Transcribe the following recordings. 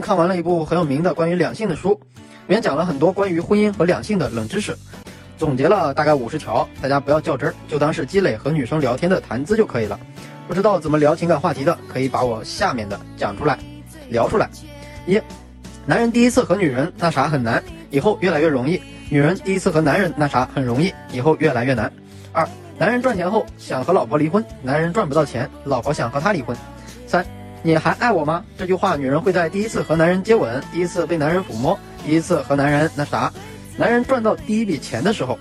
看完了一部很有名的关于两性的书，里面讲了很多关于婚姻和两性的冷知识，总结了大概五十条，大家不要较真儿，就当是积累和女生聊天的谈资就可以了。不知道怎么聊情感话题的，可以把我下面的讲出来，聊出来。一，男人第一次和女人那啥很难，以后越来越容易；女人第一次和男人那啥很容易，以后越来越难。二，男人赚钱后想和老婆离婚，男人赚不到钱，老婆想和他离婚。三。你还爱我吗？这句话，女人会在第一次和男人接吻，第一次被男人抚摸，第一次和男人那啥，男人赚到第一笔钱的时候，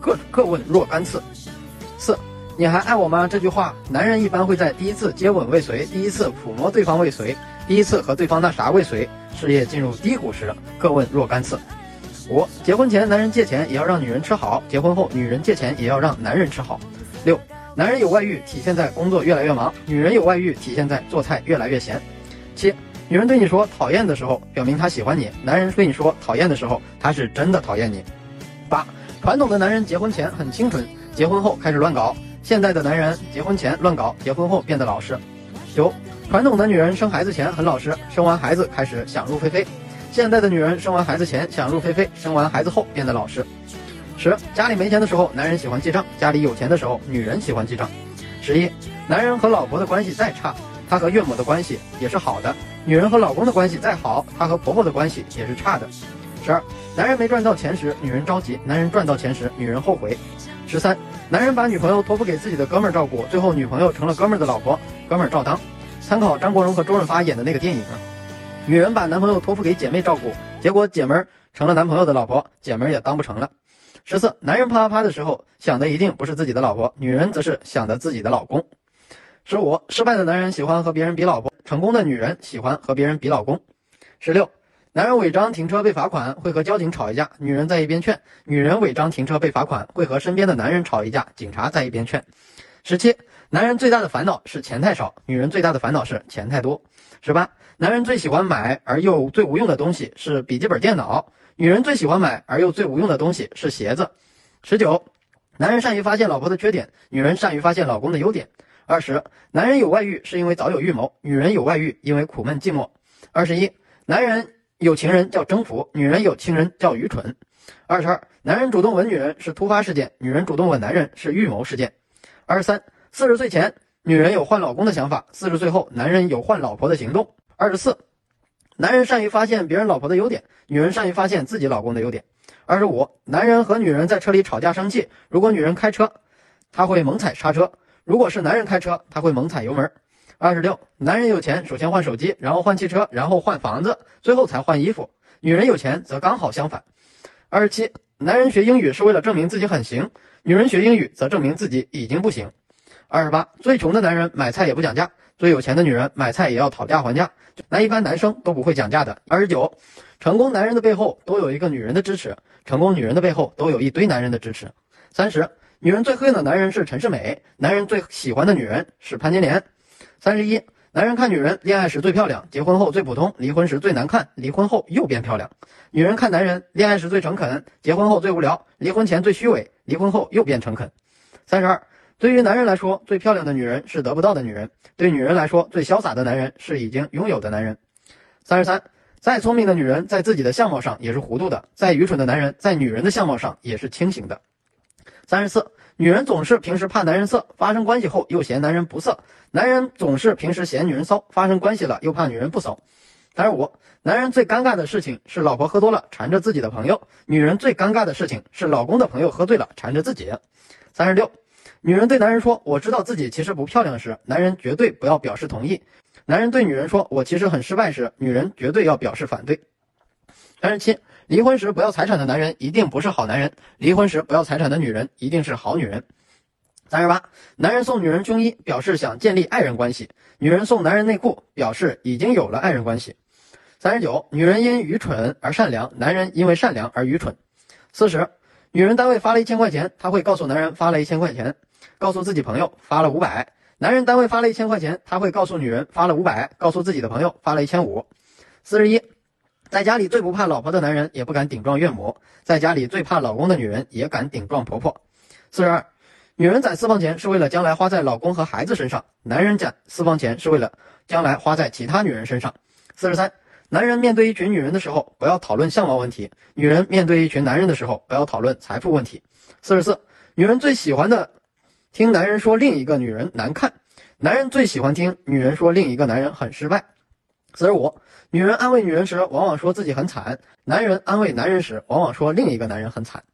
各各问若干次。四，你还爱我吗？这句话，男人一般会在第一次接吻未遂，第一次抚摸对方未遂，第一次和对方那啥未遂，事业进入低谷时，各问若干次。五，结婚前男人借钱也要让女人吃好，结婚后女人借钱也要让男人吃好。六。男人有外遇，体现在工作越来越忙；女人有外遇，体现在做菜越来越咸。七，女人对你说讨厌的时候，表明她喜欢你；男人对你说讨厌的时候，他是真的讨厌你。八，传统的男人结婚前很清纯，结婚后开始乱搞；现在的男人结婚前乱搞，结婚后变得老实。九，传统的女人生孩子前很老实，生完孩子开始想入非非；现在的女人生完孩子前想入非非，生完孩子后变得老实。十，家里没钱的时候，男人喜欢记账；家里有钱的时候，女人喜欢记账。十一，男人和老婆的关系再差，他和岳母的关系也是好的；女人和老公的关系再好，他和婆婆的关系也是差的。十二，男人没赚到钱时，女人着急；男人赚到钱时，女人后悔。十三，男人把女朋友托付给自己的哥们儿照顾，最后女朋友成了哥们儿的老婆，哥们儿照当。参考张国荣和周润发演的那个电影。女人把男朋友托付给姐妹照顾，结果姐们儿成了男朋友的老婆，姐们儿也当不成了。十四，男人啪啪啪的时候想的一定不是自己的老婆，女人则是想的自己的老公。十五，失败的男人喜欢和别人比老婆，成功的女人喜欢和别人比老公。十六，男人违章停车被罚款，会和交警吵一架，女人在一边劝；女人违章停车被罚款，会和身边的男人吵一架，警察在一边劝。十七，男人最大的烦恼是钱太少，女人最大的烦恼是钱太多。十八，男人最喜欢买而又最无用的东西是笔记本电脑。女人最喜欢买而又最无用的东西是鞋子。十九，男人善于发现老婆的缺点，女人善于发现老公的优点。二十，男人有外遇是因为早有预谋，女人有外遇因为苦闷寂寞。二十一，男人有情人叫征服，女人有情人叫愚蠢。二十二，男人主动吻女人是突发事件，女人主动吻男人是预谋事件。二十三，四十岁前女人有换老公的想法，四十岁后男人有换老婆的行动。二十四。男人善于发现别人老婆的优点，女人善于发现自己老公的优点。二十五，男人和女人在车里吵架生气，如果女人开车，他会猛踩刹车；如果是男人开车，他会猛踩油门。二十六，男人有钱，首先换手机，然后换汽车，然后换房子，最后才换衣服；女人有钱则刚好相反。二十七，男人学英语是为了证明自己很行，女人学英语则证明自己已经不行。二十八，最穷的男人买菜也不讲价，最有钱的女人买菜也要讨价还价。那一般男生都不会讲价的。二十九，成功男人的背后都有一个女人的支持，成功女人的背后都有一堆男人的支持。三十，女人最恨的男人是陈世美，男人最喜欢的女人是潘金莲。三十一，男人看女人恋爱时最漂亮，结婚后最普通，离婚时最难看，离婚后又变漂亮。女人看男人恋爱时最诚恳，结婚后最无聊，离婚前最虚伪，离婚后又变诚恳。三十二。对于男人来说，最漂亮的女人是得不到的女人；对女人来说，最潇洒的男人是已经拥有的男人。三十三，再聪明的女人在自己的相貌上也是糊涂的；再愚蠢的男人在女人的相貌上也是清醒的。三十四，女人总是平时怕男人色，发生关系后又嫌男人不色；男人总是平时嫌女人骚，发生关系了又怕女人不骚。三十五，男人最尴尬的事情是老婆喝多了缠着自己的朋友；女人最尴尬的事情是老公的朋友喝醉了缠着自己。三十六。女人对男人说：“我知道自己其实不漂亮时，男人绝对不要表示同意；男人对女人说：‘我其实很失败时，女人绝对要表示反对。’三十七，离婚时不要财产的男人一定不是好男人，离婚时不要财产的女人一定是好女人。三十八，男人送女人胸衣表示想建立爱人关系，女人送男人内裤表示已经有了爱人关系。三十九，女人因愚蠢而善良，男人因为善良而愚蠢。四十，女人单位发了一千块钱，她会告诉男人发了一千块钱。告诉自己朋友发了五百，男人单位发了一千块钱，他会告诉女人发了五百，告诉自己的朋友发了一千五。四十一，在家里最不怕老婆的男人也不敢顶撞岳母，在家里最怕老公的女人也敢顶撞婆婆。四十二，女人攒私房钱是为了将来花在老公和孩子身上，男人攒私房钱是为了将来花在其他女人身上。四十三，男人面对一群女人的时候，不要讨论相貌问题；女人面对一群男人的时候，不要讨论财富问题。四十四，女人最喜欢的，听男人说另一个女人难看；男人最喜欢听女人说另一个男人很失败。四十五，女人安慰女人时，往往说自己很惨；男人安慰男人时，往往说另一个男人很惨。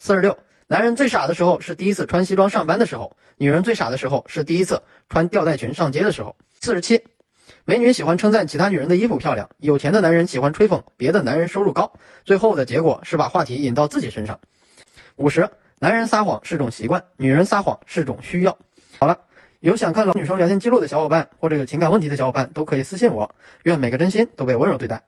四十六，男人最傻的时候是第一次穿西装上班的时候；女人最傻的时候是第一次穿吊带裙上街的时候。四十七。美女喜欢称赞其他女人的衣服漂亮，有钱的男人喜欢吹捧别的男人收入高，最后的结果是把话题引到自己身上。五十，男人撒谎是种习惯，女人撒谎是种需要。好了，有想看老女生聊天记录的小伙伴，或者有情感问题的小伙伴，都可以私信我。愿每个真心都被温柔对待。